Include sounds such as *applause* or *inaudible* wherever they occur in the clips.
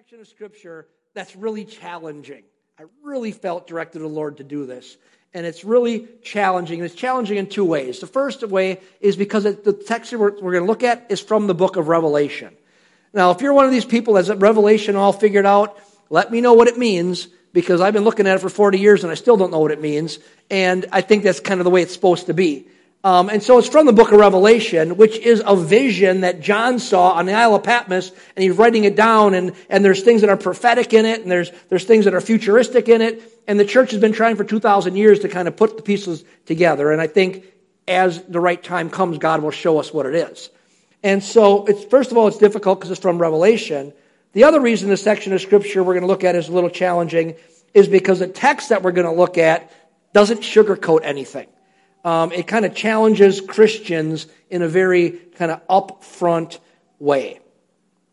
section of scripture that's really challenging. I really felt directed to the Lord to do this. And it's really challenging. And It's challenging in two ways. The first way is because the text we're, we're going to look at is from the book of Revelation. Now, if you're one of these people that has Revelation all figured out, let me know what it means because I've been looking at it for 40 years and I still don't know what it means. And I think that's kind of the way it's supposed to be. Um, and so it's from the book of Revelation, which is a vision that John saw on the Isle of Patmos, and he's writing it down, and, and there's things that are prophetic in it, and there's, there's things that are futuristic in it, and the church has been trying for 2,000 years to kind of put the pieces together, and I think as the right time comes, God will show us what it is. And so, it's, first of all, it's difficult because it's from Revelation. The other reason this section of scripture we're going to look at is a little challenging is because the text that we're going to look at doesn't sugarcoat anything um, it kind of challenges Christians in a very kind of upfront way.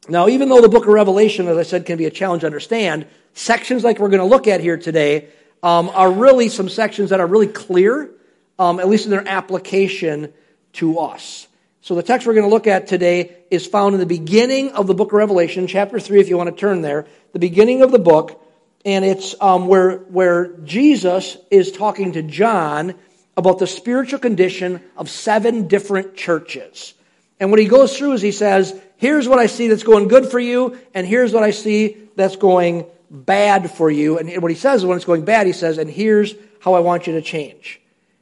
Now, even though the book of Revelation, as I said, can be a challenge to understand, sections like we're going to look at here today um, are really some sections that are really clear, um, at least in their application to us. So the text we're going to look at today is found in the beginning of the book of Revelation, chapter 3, if you want to turn there. The beginning of the book, and it's um, where, where Jesus is talking to John about the spiritual condition of seven different churches. And what he goes through is he says, here's what I see that's going good for you, and here's what I see that's going bad for you. And what he says when it's going bad, he says, and here's how I want you to change.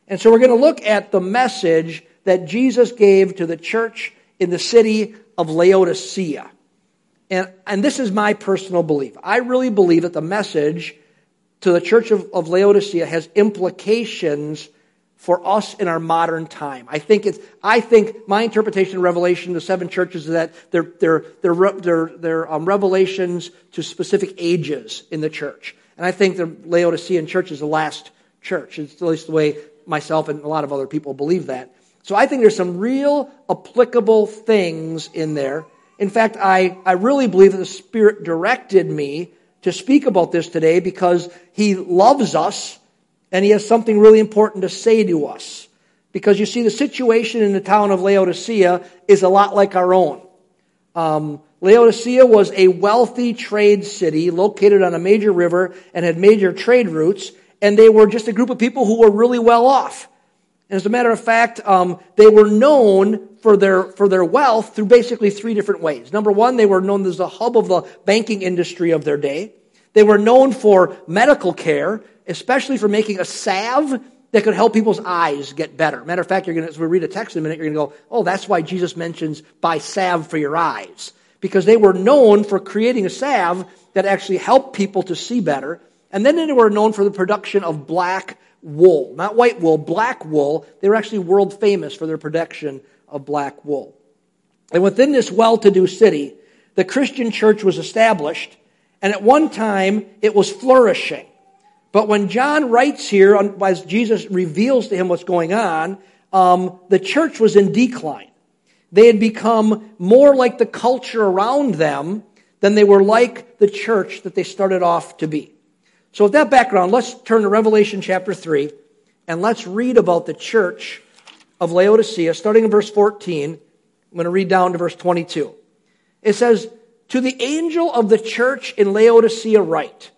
And so we're going to look at the message that Jesus gave to the church in the city of Laodicea. And, and this is my personal belief. I really believe that the message to the church of, of Laodicea has implications for us in our modern time. I think it's, I think my interpretation of Revelation, the seven churches, is that they're, they're, they're, they're, they're um, revelations to specific ages in the church. And I think the Laodicean church is the last church. It's at least the way myself and a lot of other people believe that. So I think there's some real applicable things in there. In fact, I, I really believe that the Spirit directed me to speak about this today because He loves us and he has something really important to say to us. Because you see, the situation in the town of Laodicea is a lot like our own. Um, Laodicea was a wealthy trade city located on a major river and had major trade routes, and they were just a group of people who were really well off. And as a matter of fact, um, they were known for their, for their wealth through basically three different ways. Number one, they were known as the hub of the banking industry of their day. They were known for medical care especially for making a salve that could help people's eyes get better. Matter of fact, you're going to, as we read a text in a minute, you're going to go, oh, that's why Jesus mentions buy salve for your eyes. Because they were known for creating a salve that actually helped people to see better. And then they were known for the production of black wool. Not white wool, black wool. They were actually world famous for their production of black wool. And within this well to do city, the Christian church was established, and at one time it was flourishing. But when John writes here, as Jesus reveals to him what's going on, um, the church was in decline. They had become more like the culture around them than they were like the church that they started off to be. So, with that background, let's turn to Revelation chapter 3 and let's read about the church of Laodicea, starting in verse 14. I'm going to read down to verse 22. It says, To the angel of the church in Laodicea, write,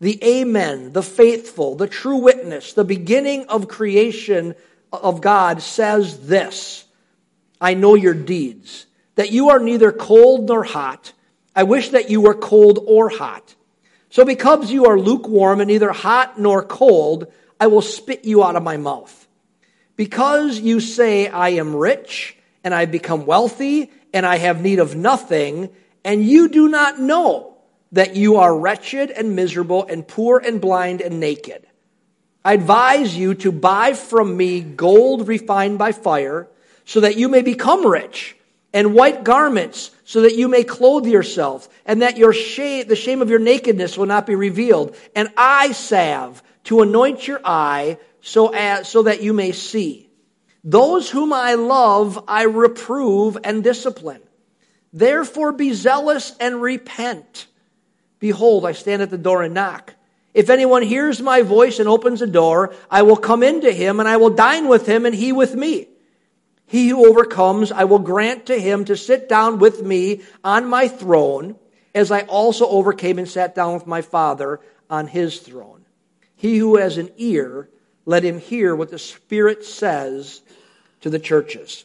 the Amen, the faithful, the true witness, the beginning of creation of God says this I know your deeds, that you are neither cold nor hot. I wish that you were cold or hot. So because you are lukewarm and neither hot nor cold, I will spit you out of my mouth. Because you say, I am rich and I've become wealthy and I have need of nothing, and you do not know that you are wretched and miserable and poor and blind and naked. I advise you to buy from me gold refined by fire so that you may become rich and white garments so that you may clothe yourself and that your shame, the shame of your nakedness will not be revealed and eye salve to anoint your eye so as, so that you may see. Those whom I love, I reprove and discipline. Therefore be zealous and repent. Behold, I stand at the door and knock. If anyone hears my voice and opens the door, I will come into him and I will dine with him and he with me. He who overcomes, I will grant to him to sit down with me on my throne, as I also overcame and sat down with my Father on his throne. He who has an ear, let him hear what the Spirit says to the churches.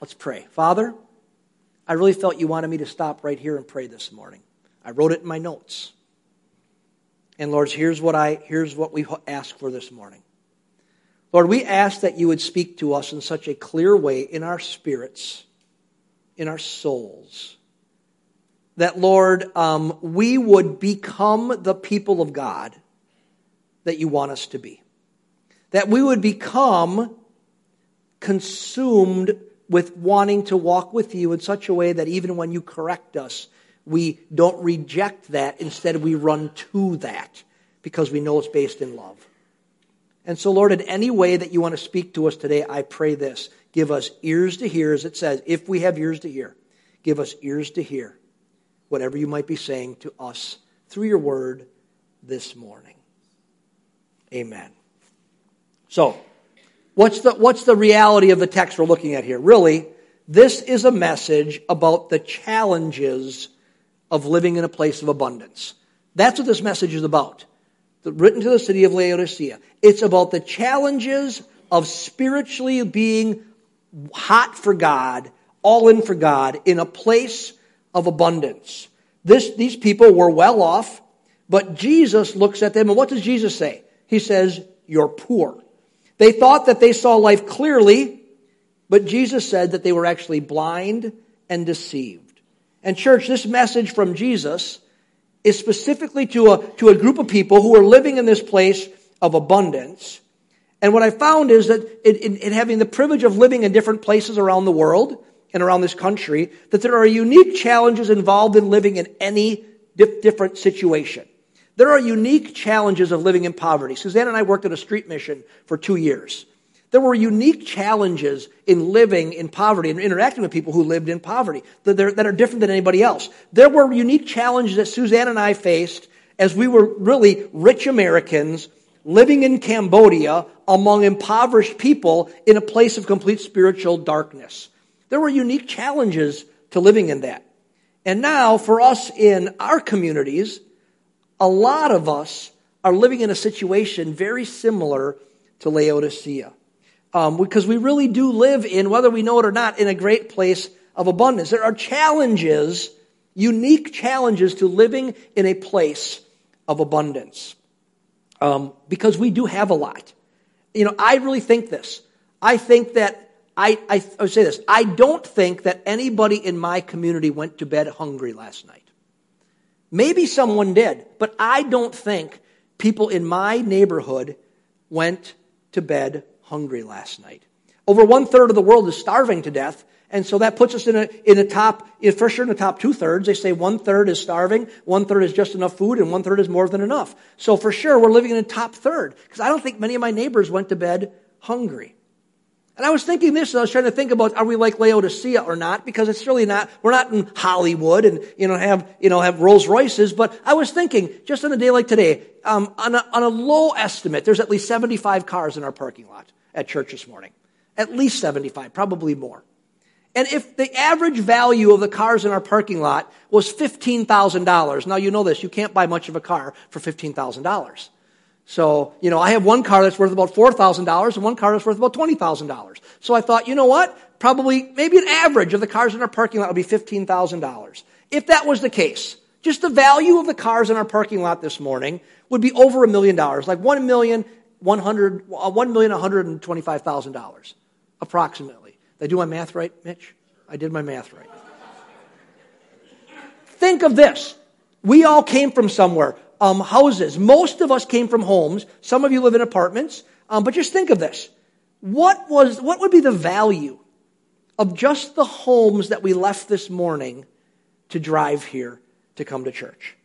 Let's pray. Father, I really felt you wanted me to stop right here and pray this morning. I wrote it in my notes. And Lord, here's what I here's what we ask for this morning. Lord, we ask that you would speak to us in such a clear way in our spirits, in our souls, that, Lord, um, we would become the people of God that you want us to be. That we would become consumed with wanting to walk with you in such a way that even when you correct us, we don't reject that. Instead, we run to that because we know it's based in love. And so, Lord, in any way that you want to speak to us today, I pray this. Give us ears to hear, as it says, if we have ears to hear, give us ears to hear whatever you might be saying to us through your word this morning. Amen. So, what's the, what's the reality of the text we're looking at here? Really, this is a message about the challenges of living in a place of abundance. That's what this message is about. Written to the city of Laodicea. It's about the challenges of spiritually being hot for God, all in for God, in a place of abundance. This, these people were well off, but Jesus looks at them, and what does Jesus say? He says, You're poor. They thought that they saw life clearly, but Jesus said that they were actually blind and deceived. And, church, this message from Jesus is specifically to a, to a group of people who are living in this place of abundance. And what I found is that in, in, in having the privilege of living in different places around the world, and around this country that there are unique challenges involved in living in any dif- different situation. There are unique challenges of living in poverty. Suzanne and I worked at a street mission for two years. There were unique challenges in living in poverty and interacting with people who lived in poverty that, are different than anybody else. There were unique challenges that Suzanne and I faced as we were really rich Americans living in Cambodia among impoverished people in a place of complete spiritual darkness. There were unique challenges to living in that. And now, for us in our communities, a lot of us are living in a situation very similar to Laodicea. Um, because we really do live in, whether we know it or not, in a great place of abundance. There are challenges, unique challenges to living in a place of abundance. Um, because we do have a lot. You know, I really think this. I think that I, I, I would say this I don't think that anybody in my community went to bed hungry last night. Maybe someone did, but I don't think people in my neighborhood went to bed hungry last night. Over one third of the world is starving to death, and so that puts us in a in the top, for sure in the top two thirds. They say one third is starving, one third is just enough food, and one third is more than enough. So for sure we're living in the top third because I don't think many of my neighbors went to bed hungry. And I was thinking this, and I was trying to think about, are we like Laodicea or not? Because it's really not, we're not in Hollywood and, you know, have, you know, have Rolls Royces, but I was thinking, just on a day like today, um, on, a, on a low estimate, there's at least 75 cars in our parking lot at church this morning. At least 75, probably more. And if the average value of the cars in our parking lot was $15,000, now you know this, you can't buy much of a car for $15,000. So, you know, I have one car that's worth about $4,000 and one car that's worth about $20,000. So I thought, you know what? Probably, maybe an average of the cars in our parking lot would be $15,000. If that was the case, just the value of the cars in our parking lot this morning would be over a million dollars, like one million one hundred, uh, one million one hundred and twenty-five thousand dollars, approximately. Did I do my math right, Mitch? I did my math right. Think of this. We all came from somewhere um, houses. Most of us came from homes. Some of you live in apartments. Um, but just think of this. What was, what would be the value of just the homes that we left this morning to drive here to come to church?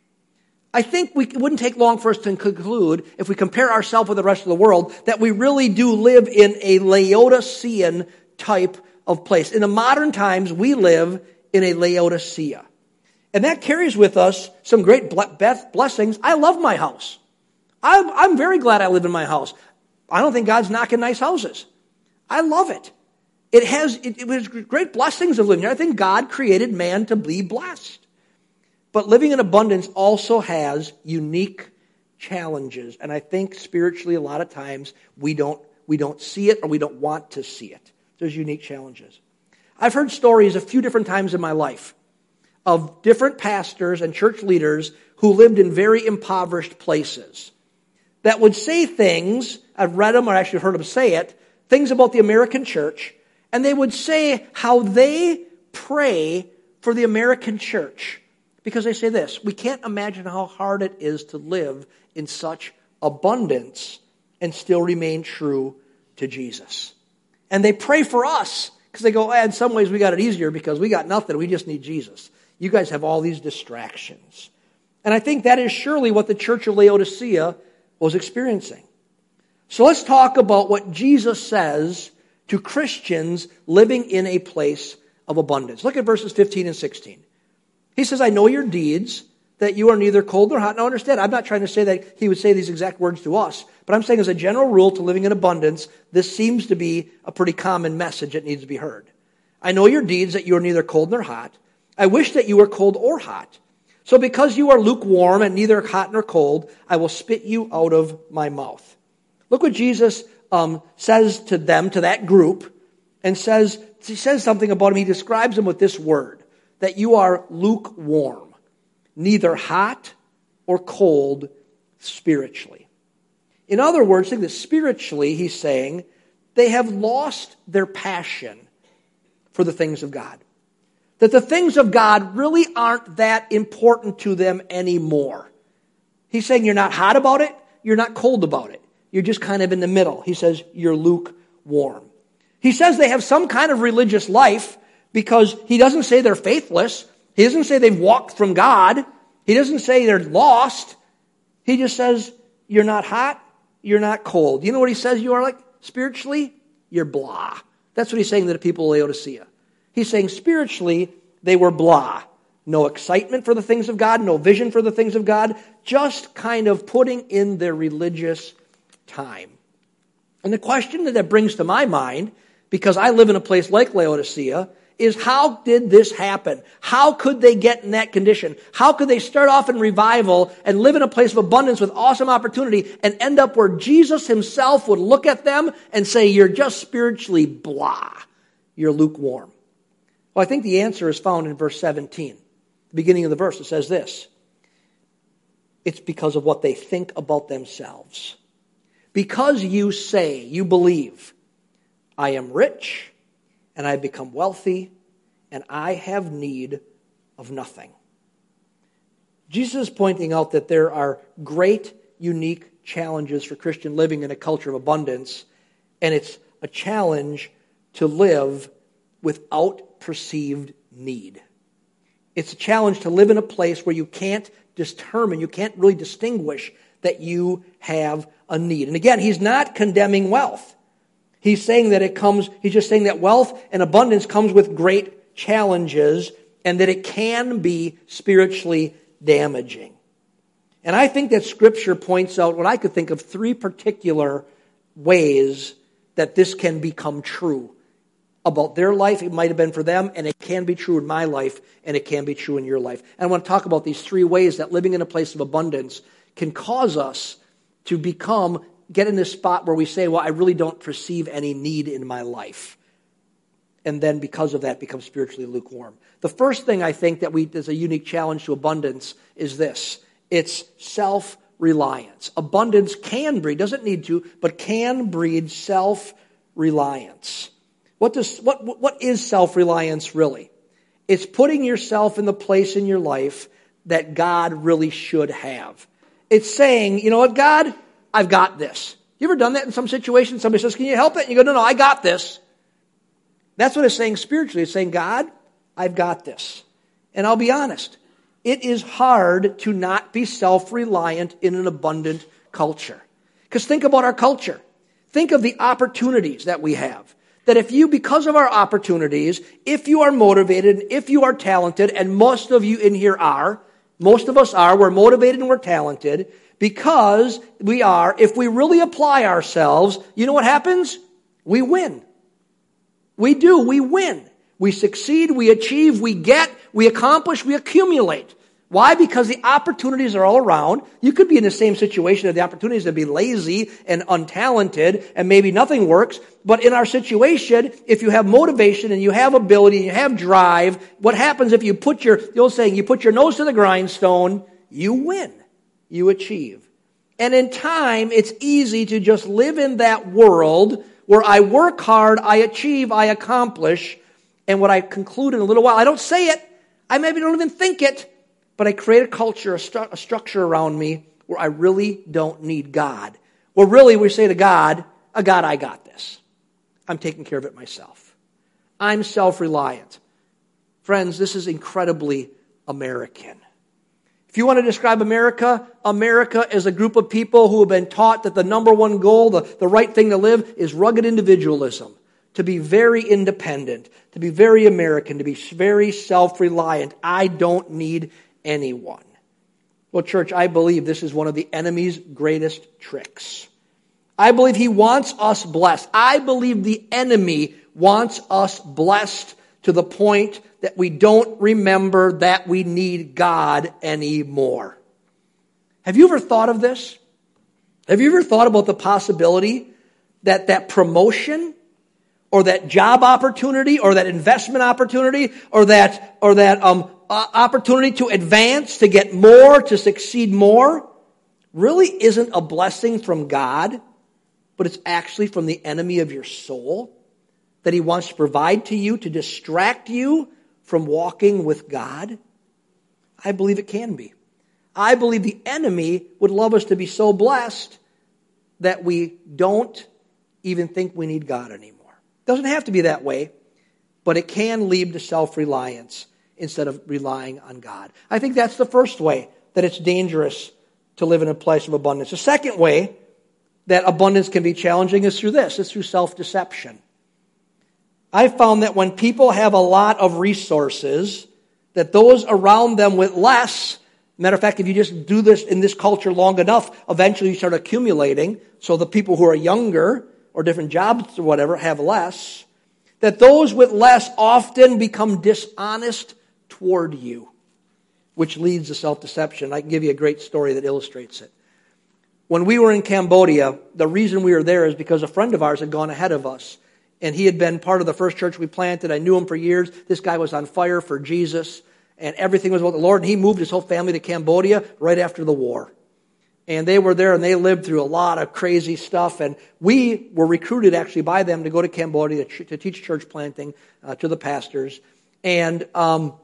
I think we, it wouldn't take long for us to conclude, if we compare ourselves with the rest of the world, that we really do live in a Laodicean type of place. In the modern times, we live in a Laodicea. And that carries with us some great blessings. I love my house. I'm very glad I live in my house. I don't think God's knocking nice houses. I love it. It has, it, it was great blessings of living here. I think God created man to be blessed. But living in abundance also has unique challenges. And I think spiritually, a lot of times, we don't, we don't see it or we don't want to see it. There's unique challenges. I've heard stories a few different times in my life of different pastors and church leaders who lived in very impoverished places that would say things, I've read them or actually heard them say it, things about the American church, and they would say how they pray for the American church. Because they say this we can't imagine how hard it is to live in such abundance and still remain true to Jesus. And they pray for us because they go, eh, in some ways we got it easier because we got nothing. We just need Jesus. You guys have all these distractions. And I think that is surely what the church of Laodicea was experiencing. So let's talk about what Jesus says to Christians living in a place of abundance. Look at verses 15 and 16. He says, I know your deeds, that you are neither cold nor hot. Now understand, I'm not trying to say that he would say these exact words to us, but I'm saying as a general rule to living in abundance, this seems to be a pretty common message that needs to be heard. I know your deeds, that you are neither cold nor hot. I wish that you were cold or hot. So because you are lukewarm and neither hot nor cold, I will spit you out of my mouth. Look what Jesus um, says to them, to that group, and says, he says something about him. He describes them with this word, that you are lukewarm, neither hot or cold spiritually. In other words, think that spiritually, he's saying, they have lost their passion for the things of God. That the things of God really aren't that important to them anymore. He's saying you're not hot about it, you're not cold about it. You're just kind of in the middle. He says you're lukewarm. He says they have some kind of religious life because he doesn't say they're faithless. He doesn't say they've walked from God. He doesn't say they're lost. He just says you're not hot, you're not cold. You know what he says you are like spiritually? You're blah. That's what he's saying to the people of Laodicea. He's saying spiritually, they were blah. No excitement for the things of God, no vision for the things of God, just kind of putting in their religious time. And the question that that brings to my mind, because I live in a place like Laodicea, is how did this happen? How could they get in that condition? How could they start off in revival and live in a place of abundance with awesome opportunity and end up where Jesus himself would look at them and say, You're just spiritually blah. You're lukewarm. Well, I think the answer is found in verse 17. The beginning of the verse, it says this It's because of what they think about themselves. Because you say, you believe, I am rich and I become wealthy and I have need of nothing. Jesus is pointing out that there are great, unique challenges for Christian living in a culture of abundance, and it's a challenge to live without perceived need. It's a challenge to live in a place where you can't determine, you can't really distinguish that you have a need. And again, he's not condemning wealth. He's saying that it comes, he's just saying that wealth and abundance comes with great challenges and that it can be spiritually damaging. And I think that scripture points out what I could think of three particular ways that this can become true about their life. It might have been for them, and it can be true in my life, and it can be true in your life. And I want to talk about these three ways that living in a place of abundance can cause us to become, get in this spot where we say, well, I really don't perceive any need in my life. And then because of that, become spiritually lukewarm. The first thing I think that we, is a unique challenge to abundance is this. It's self reliance. Abundance can breed, doesn't need to, but can breed self reliance. What, does, what, what is self reliance really? It's putting yourself in the place in your life that God really should have. It's saying, you know what, God, I've got this. You ever done that in some situation? Somebody says, Can you help it? And you go, No, no, I got this. That's what it's saying spiritually. It's saying, God, I've got this. And I'll be honest, it is hard to not be self reliant in an abundant culture. Because think about our culture. Think of the opportunities that we have. That if you, because of our opportunities, if you are motivated, and if you are talented, and most of you in here are, most of us are. We're motivated and we're talented because we are. If we really apply ourselves, you know what happens? We win. We do. We win. We succeed. We achieve. We get. We accomplish. We accumulate. Why? Because the opportunities are all around. You could be in the same situation of the opportunities to be lazy and untalented and maybe nothing works. But in our situation, if you have motivation and you have ability and you have drive, what happens if you put your, the old saying, you put your nose to the grindstone, you win. You achieve. And in time, it's easy to just live in that world where I work hard, I achieve, I accomplish. And what I conclude in a little while, I don't say it, I maybe don't even think it, but I create a culture, a, a structure around me where I really don't need God. Well, really, we say to God, a God, I got this. I'm taking care of it myself. I'm self reliant. Friends, this is incredibly American. If you want to describe America, America is a group of people who have been taught that the number one goal, the, the right thing to live, is rugged individualism. To be very independent, to be very American, to be very self reliant. I don't need anyone. Well, church, I believe this is one of the enemy's greatest tricks. I believe he wants us blessed. I believe the enemy wants us blessed to the point that we don't remember that we need God anymore. Have you ever thought of this? Have you ever thought about the possibility that that promotion or that job opportunity or that investment opportunity or that, or that um, opportunity to advance, to get more, to succeed more, really isn't a blessing from God, but it's actually from the enemy of your soul that he wants to provide to you to distract you from walking with God? I believe it can be. I believe the enemy would love us to be so blessed that we don't even think we need God anymore. It doesn't have to be that way, but it can lead to self reliance instead of relying on God. I think that's the first way that it's dangerous to live in a place of abundance. The second way that abundance can be challenging is through this it's through self deception. I found that when people have a lot of resources, that those around them with less, matter of fact, if you just do this in this culture long enough, eventually you start accumulating. So the people who are younger or different jobs or whatever have less. That those with less often become dishonest toward you, which leads to self deception. I can give you a great story that illustrates it. When we were in Cambodia, the reason we were there is because a friend of ours had gone ahead of us. And he had been part of the first church we planted. I knew him for years. This guy was on fire for Jesus, and everything was about the Lord. And he moved his whole family to Cambodia right after the war. And they were there and they lived through a lot of crazy stuff. And we were recruited actually by them to go to Cambodia to, teach church planting uh, to the pastors. And um,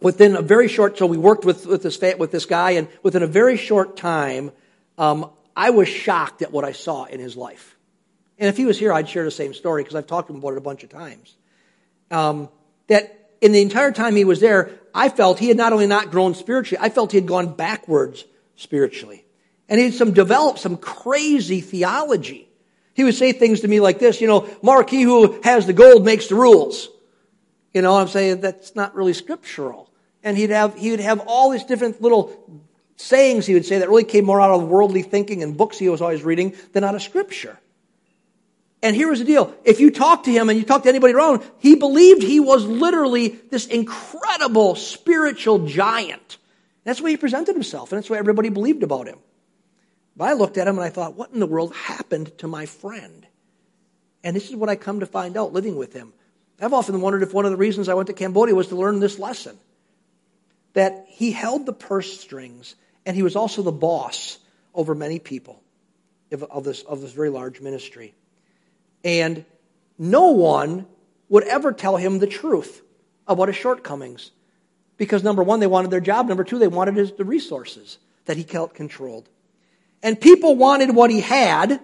within a very short, so we worked with, with, this, with this guy, and within a very short time, um, I was shocked at what I saw in his life. And if he was here, I'd share the same story because I've talked to him about it a bunch of times. Um, that in the entire time he was there, I felt he had not only not grown spiritually, I felt he had gone backwards spiritually. And he had some developed some crazy theology. He would say things to me like this, you know, Mark, he who has the gold makes the rules. You know, I'm saying that's not really scriptural. And he'd have, he would have all these different little sayings he would say that really came more out of worldly thinking and books he was always reading than out of scripture. And here was the deal. If you talk to him and you talk to anybody around, he believed he was literally this incredible spiritual giant. That's the way he presented himself, and that's why everybody believed about him. But I looked at him and I thought, what in the world happened to my friend? And this is what I come to find out living with him. I've often wondered if one of the reasons I went to Cambodia was to learn this lesson that he held the purse strings and he was also the boss over many people of this, of this very large ministry. And no one would ever tell him the truth about his shortcomings. Because number one, they wanted their job. Number two, they wanted his, the resources that he controlled. And people wanted what he had,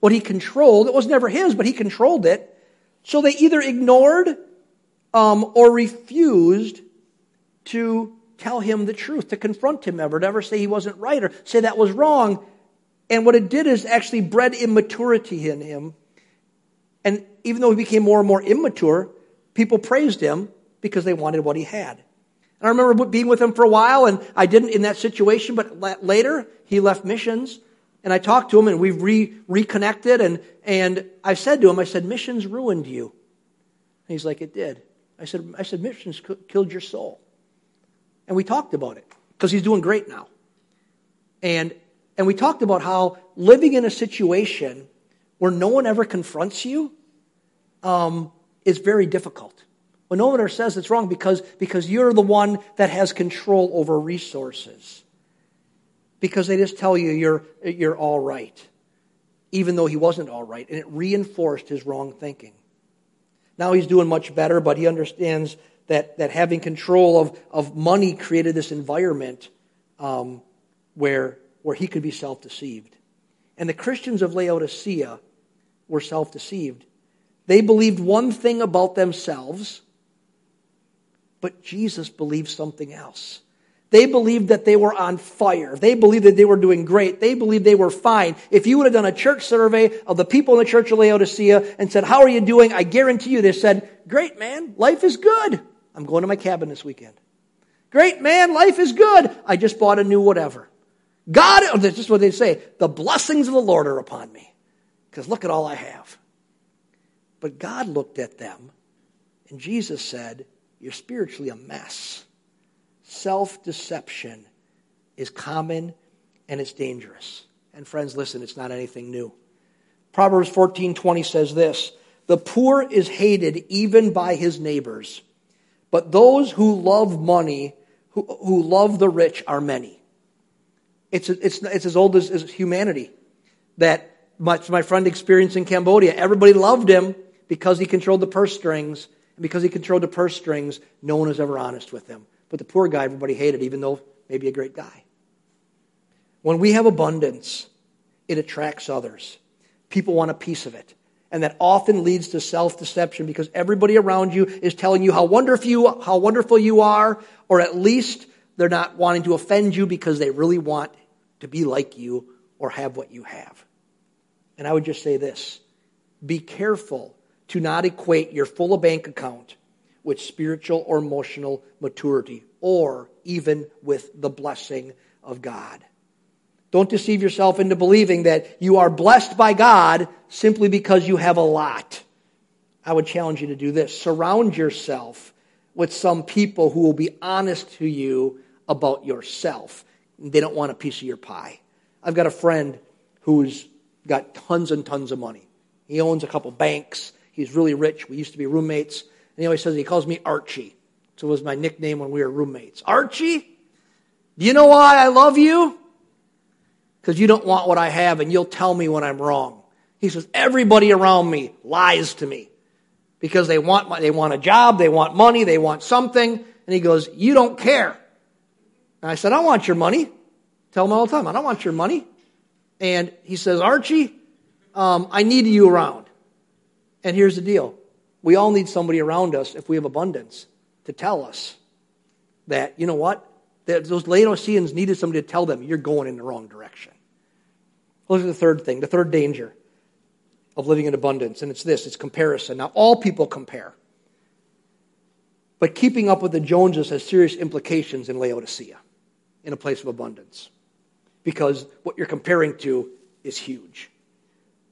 what he controlled. It was never his, but he controlled it. So they either ignored um, or refused to tell him the truth, to confront him ever, to ever say he wasn't right or say that was wrong. And what it did is actually bred immaturity in him and even though he became more and more immature, people praised him because they wanted what he had. And I remember being with him for a while, and I didn't in that situation, but later he left missions, and I talked to him, and we re- reconnected, and, and I said to him, I said, missions ruined you. And he's like, it did. I said, I said, missions killed your soul. And we talked about it. because he's doing great now. And, and we talked about how living in a situation where no one ever confronts you um, is very difficult. When no one ever says it's wrong because, because you're the one that has control over resources. Because they just tell you you're, you're all right, even though he wasn't all right. And it reinforced his wrong thinking. Now he's doing much better, but he understands that, that having control of, of money created this environment um, where, where he could be self deceived. And the Christians of Laodicea were self deceived. They believed one thing about themselves, but Jesus believed something else. They believed that they were on fire. They believed that they were doing great. They believed they were fine. If you would have done a church survey of the people in the church of Laodicea and said, How are you doing? I guarantee you they said, Great, man. Life is good. I'm going to my cabin this weekend. Great, man. Life is good. I just bought a new whatever. God, that's just what they say. The blessings of the Lord are upon me. Because look at all I have. But God looked at them, and Jesus said, You're spiritually a mess. Self deception is common and it's dangerous. And friends, listen, it's not anything new. Proverbs 14:20 says this, "The poor is hated even by his neighbors, but those who love money, who, who love the rich are many." It's, it's, it's as old as, as humanity. That my, my friend experienced in Cambodia. Everybody loved him because he controlled the purse strings. And because he controlled the purse strings, no one was ever honest with him. But the poor guy, everybody hated, even though maybe a great guy. When we have abundance, it attracts others. People want a piece of it. And that often leads to self deception because everybody around you is telling you how wonderful you, how wonderful you are, or at least they're not wanting to offend you because they really want to be like you or have what you have. And I would just say this be careful to not equate your full bank account with spiritual or emotional maturity or even with the blessing of God. Don't deceive yourself into believing that you are blessed by God simply because you have a lot. I would challenge you to do this. Surround yourself with some people who will be honest to you about yourself. They don't want a piece of your pie. I've got a friend who's got tons and tons of money. He owns a couple banks. He's really rich. We used to be roommates. And he always says, he calls me Archie. So it was my nickname when we were roommates. Archie, do you know why I love you? Because you don't want what I have and you'll tell me when I'm wrong. He says, everybody around me lies to me because they want, they want a job, they want money, they want something. And he goes, you don't care. And I said, I want your money. Tell him all the time, I don't want your money. And he says, Archie, um, I need you around. And here's the deal we all need somebody around us if we have abundance to tell us that, you know what? That those Laodiceans needed somebody to tell them you're going in the wrong direction. Look at the third thing, the third danger of living in abundance, and it's this it's comparison. Now, all people compare. But keeping up with the Joneses has serious implications in Laodicea, in a place of abundance, because what you're comparing to is huge.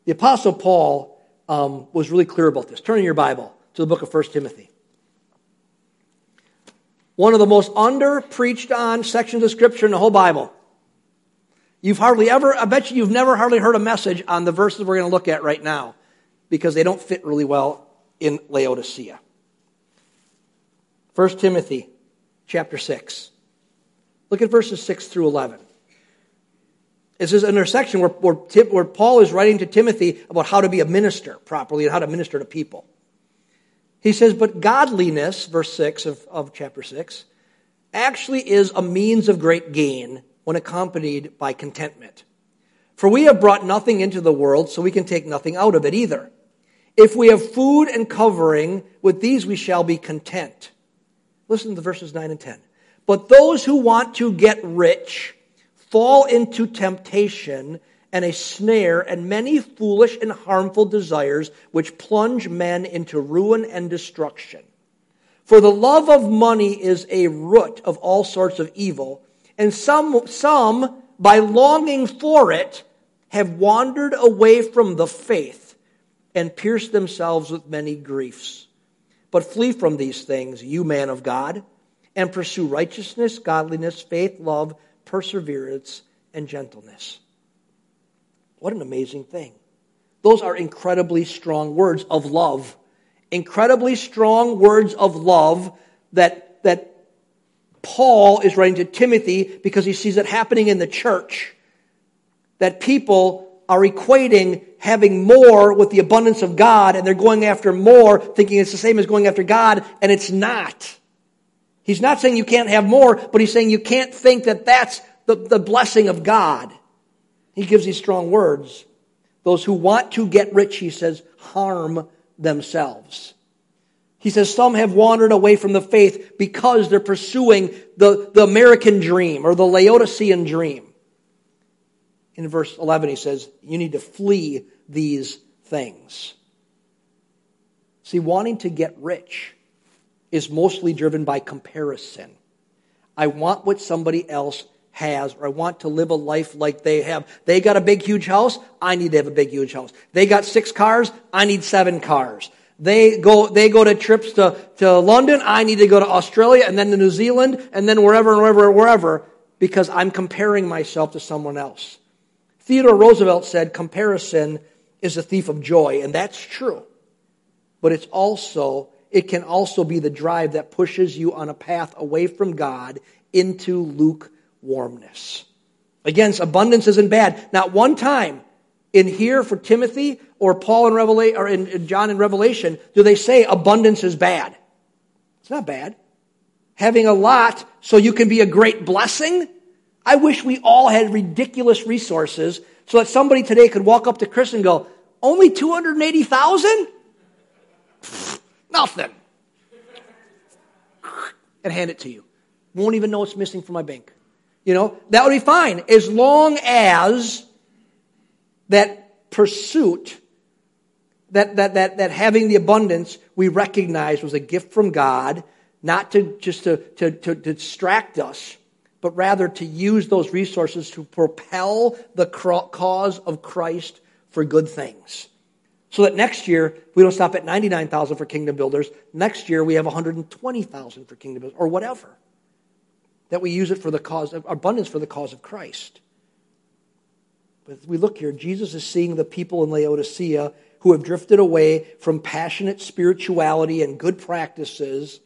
The Apostle Paul um, was really clear about this. Turn in your Bible to the book of 1 Timothy. One of the most under preached on sections of Scripture in the whole Bible. You've hardly ever, I bet you you've never hardly heard a message on the verses we're going to look at right now because they don't fit really well in Laodicea. 1 Timothy chapter 6. Look at verses 6 through 11. This is an intersection where, where, where, Paul is writing to Timothy about how to be a minister properly and how to minister to people. He says, But godliness, verse 6 of, of chapter 6, actually is a means of great gain when accompanied by contentment. For we have brought nothing into the world, so we can take nothing out of it either. If we have food and covering, with these we shall be content. Listen to verses 9 and 10. But those who want to get rich, fall into temptation and a snare and many foolish and harmful desires which plunge men into ruin and destruction. For the love of money is a root of all sorts of evil, and some, some, by longing for it, have wandered away from the faith and pierced themselves with many griefs. But flee from these things, you man of God and pursue righteousness, godliness, faith, love, perseverance, and gentleness. What an amazing thing. Those are incredibly strong words of love. Incredibly strong words of love that, that Paul is writing to Timothy because he sees it happening in the church. That people are equating having more with the abundance of God and they're going after more, thinking it's the same as going after God, and it's not. He's not saying you can't have more, but he's saying you can't think that that's the, the blessing of God. He gives these strong words. Those who want to get rich, he says, harm themselves. He says some have wandered away from the faith because they're pursuing the, the American dream or the Laodicean dream. In verse 11, he says, You need to flee these things. See, wanting to get rich is mostly driven by comparison. I want what somebody else has, or I want to live a life like they have. They got a big, huge house. I need to have a big, huge house. They got six cars. I need seven cars. They go, they go to trips to, to London. I need to go to Australia and then to New Zealand and then wherever and wherever, and wherever, because I'm comparing myself to someone else. Theodore Roosevelt said comparison is a thief of joy, and that's true. But it's also, it can also be the drive that pushes you on a path away from God into lukewarmness. warmness. Again, abundance isn't bad. Not one time in here for Timothy or Paul in Revelation or in John in Revelation do they say abundance is bad. It's not bad. Having a lot so you can be a great blessing. I wish we all had ridiculous resources so that somebody today could walk up to Chris and go, only 280,000? Nothing. *sighs* And hand it to you. Won't even know it's missing from my bank. You know, that would be fine as long as that pursuit, that, that, that, that having the abundance we recognize was a gift from God, not to just to, to, to, distract us, but rather to use those resources to propel the cause of Christ for good things. So that next year, we don't stop at 99,000 for kingdom builders. Next year, we have 120,000 for kingdom builders, or whatever that we use it for the cause of abundance for the cause of Christ. But we look here, Jesus is seeing the people in Laodicea who have drifted away from passionate spirituality and good practices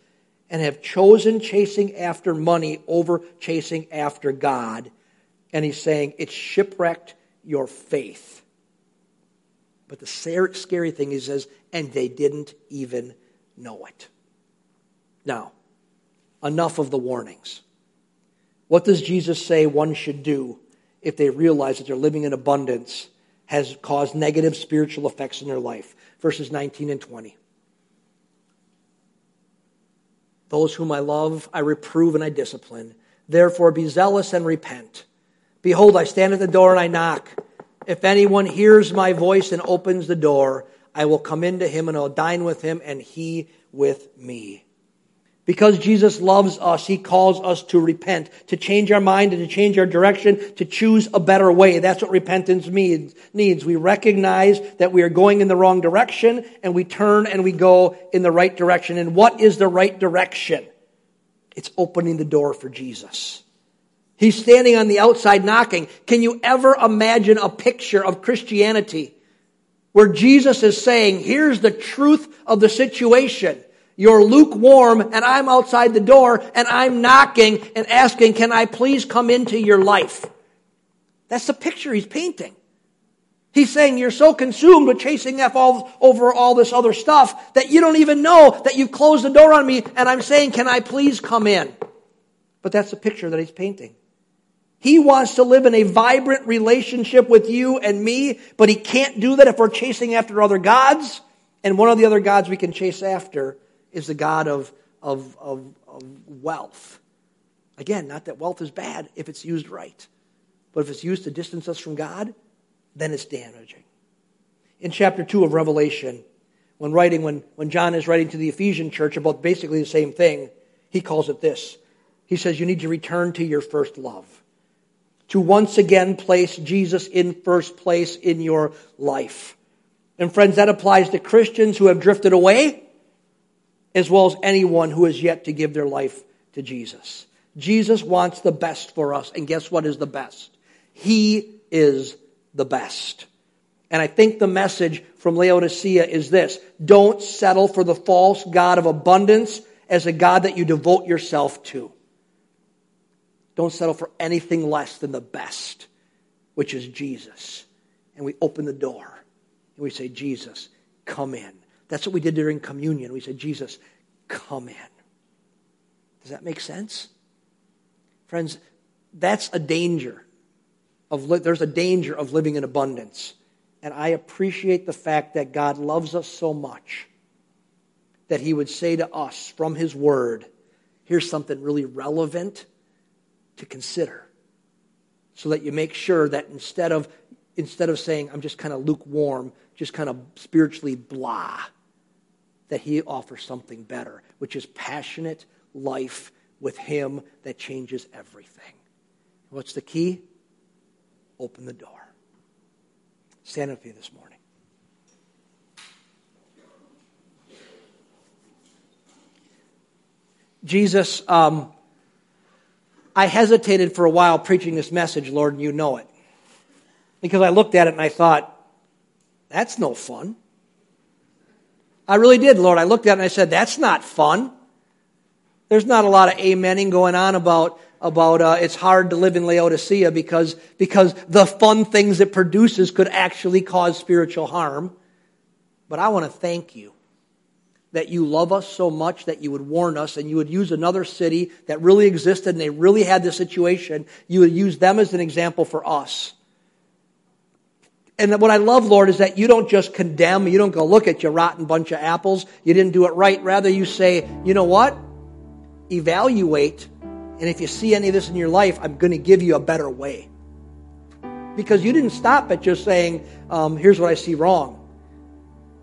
and have chosen chasing after money over chasing after God. And he's saying it's shipwrecked your faith. But the scary thing he says, and they didn't even know it. Now, enough of the warnings. What does Jesus say one should do if they realize that they're living in abundance has caused negative spiritual effects in their life? Verses 19 and 20. Those whom I love, I reprove and I discipline. Therefore, be zealous and repent. Behold, I stand at the door and I knock. If anyone hears my voice and opens the door, I will come into him and I'll dine with him and he with me. Because Jesus loves us, He calls us to repent, to change our mind and to change our direction, to choose a better way. That's what repentance means, needs. We recognize that we are going in the wrong direction and we turn and we go in the right direction. And what is the right direction? It's opening the door for Jesus. He's standing on the outside knocking. Can you ever imagine a picture of Christianity where Jesus is saying, here's the truth of the situation. You're lukewarm and I'm outside the door and I'm knocking and asking, can I please come into your life? That's the picture he's painting. He's saying you're so consumed with chasing F all, over all this other stuff that you don't even know that you've closed the door on me and I'm saying, can I please come in? But that's the picture that he's painting. He wants to live in a vibrant relationship with you and me, but he can't do that if we're chasing after other gods. And one of the other gods we can chase after is the God of, of, of, of wealth. Again, not that wealth is bad if it's used right, but if it's used to distance us from God, then it's damaging. In chapter 2 of Revelation, when writing, when, when John is writing to the Ephesian church about basically the same thing, he calls it this. He says, You need to return to your first love. To once again place Jesus in first place in your life. And friends, that applies to Christians who have drifted away as well as anyone who has yet to give their life to Jesus. Jesus wants the best for us, and guess what is the best? He is the best. And I think the message from Laodicea is this don't settle for the false God of abundance as a God that you devote yourself to. Don't settle for anything less than the best, which is Jesus. And we open the door and we say, Jesus, come in. That's what we did during communion. We said, Jesus, come in. Does that make sense? Friends, that's a danger. Of li- there's a danger of living in abundance. And I appreciate the fact that God loves us so much that He would say to us from His Word, here's something really relevant to consider. So that you make sure that instead of, instead of saying, I'm just kind of lukewarm, just kind of spiritually blah, that He offers something better, which is passionate life with Him that changes everything. What's the key? Open the door. Stand up here this morning. Jesus, um, I hesitated for a while preaching this message, Lord, and you know it. Because I looked at it and I thought, that's no fun. I really did, Lord. I looked at it and I said, that's not fun. There's not a lot of amening going on about about uh, it's hard to live in Laodicea because, because the fun things it produces could actually cause spiritual harm. But I want to thank you that you love us so much that you would warn us and you would use another city that really existed and they really had this situation. You would use them as an example for us. And what I love, Lord, is that you don't just condemn. You don't go, look at you rotten bunch of apples. You didn't do it right. Rather, you say, you know what? Evaluate and if you see any of this in your life, I'm going to give you a better way. Because you didn't stop at just saying, um, here's what I see wrong.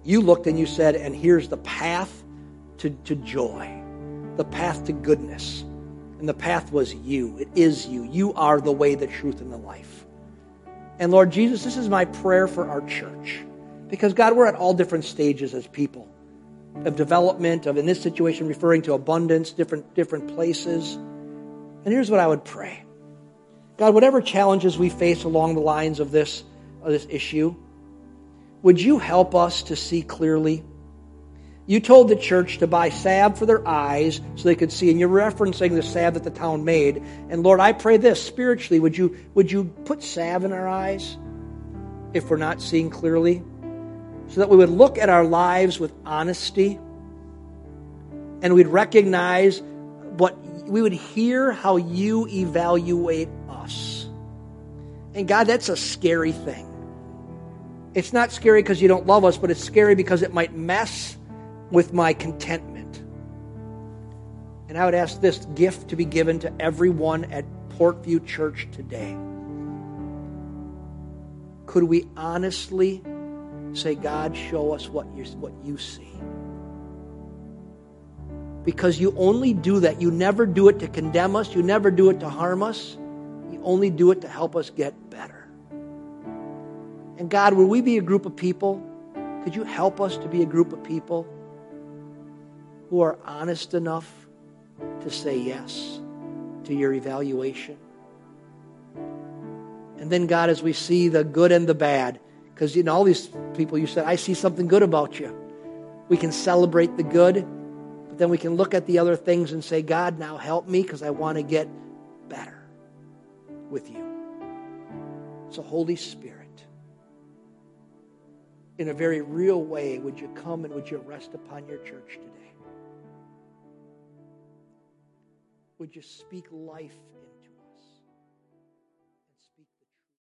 You looked and you said, and here's the path to, to joy, the path to goodness. And the path was you. It is you. You are the way, the truth, and the life. And Lord Jesus, this is my prayer for our church. Because God, we're at all different stages as people of development, of in this situation referring to abundance, different, different places. And here's what I would pray God, whatever challenges we face along the lines of this, of this issue, would you help us to see clearly? You told the church to buy salve for their eyes so they could see, and you're referencing the salve that the town made. And Lord, I pray this spiritually, would you, would you put salve in our eyes if we're not seeing clearly? So that we would look at our lives with honesty and we'd recognize what we would hear how you evaluate us. And God, that's a scary thing. It's not scary because you don't love us, but it's scary because it might mess with my contentment. And I would ask this gift to be given to everyone at Portview Church today. Could we honestly say, God, show us what you, what you see? because you only do that. You never do it to condemn us, you never do it to harm us. You only do it to help us get better. And God, will we be a group of people? Could you help us to be a group of people who are honest enough to say yes to your evaluation? And then, God, as we see the good and the bad, because know, all these people you said, I see something good about you. We can celebrate the good but then we can look at the other things and say, God, now help me because I want to get better with you. So, Holy Spirit, in a very real way, would you come and would you rest upon your church today? Would you speak life